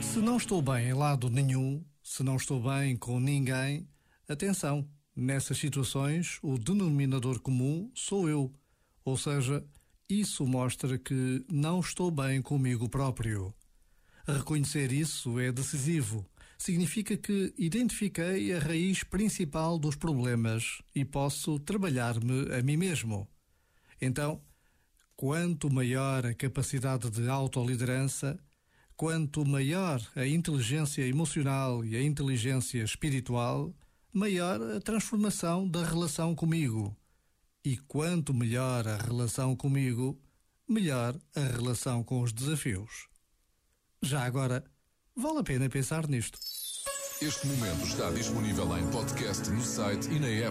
Se não estou bem em lado nenhum, se não estou bem com ninguém, atenção, nessas situações o denominador comum sou eu. Ou seja, isso mostra que não estou bem comigo próprio. Reconhecer isso é decisivo. Significa que identifiquei a raiz principal dos problemas e posso trabalhar-me a mim mesmo. Então, quanto maior a capacidade de autoliderança, quanto maior a inteligência emocional e a inteligência espiritual, maior a transformação da relação comigo. E quanto melhor a relação comigo, melhor a relação com os desafios. Já agora, vale a pena pensar nisto. Este momento está disponível em podcast no site e na app.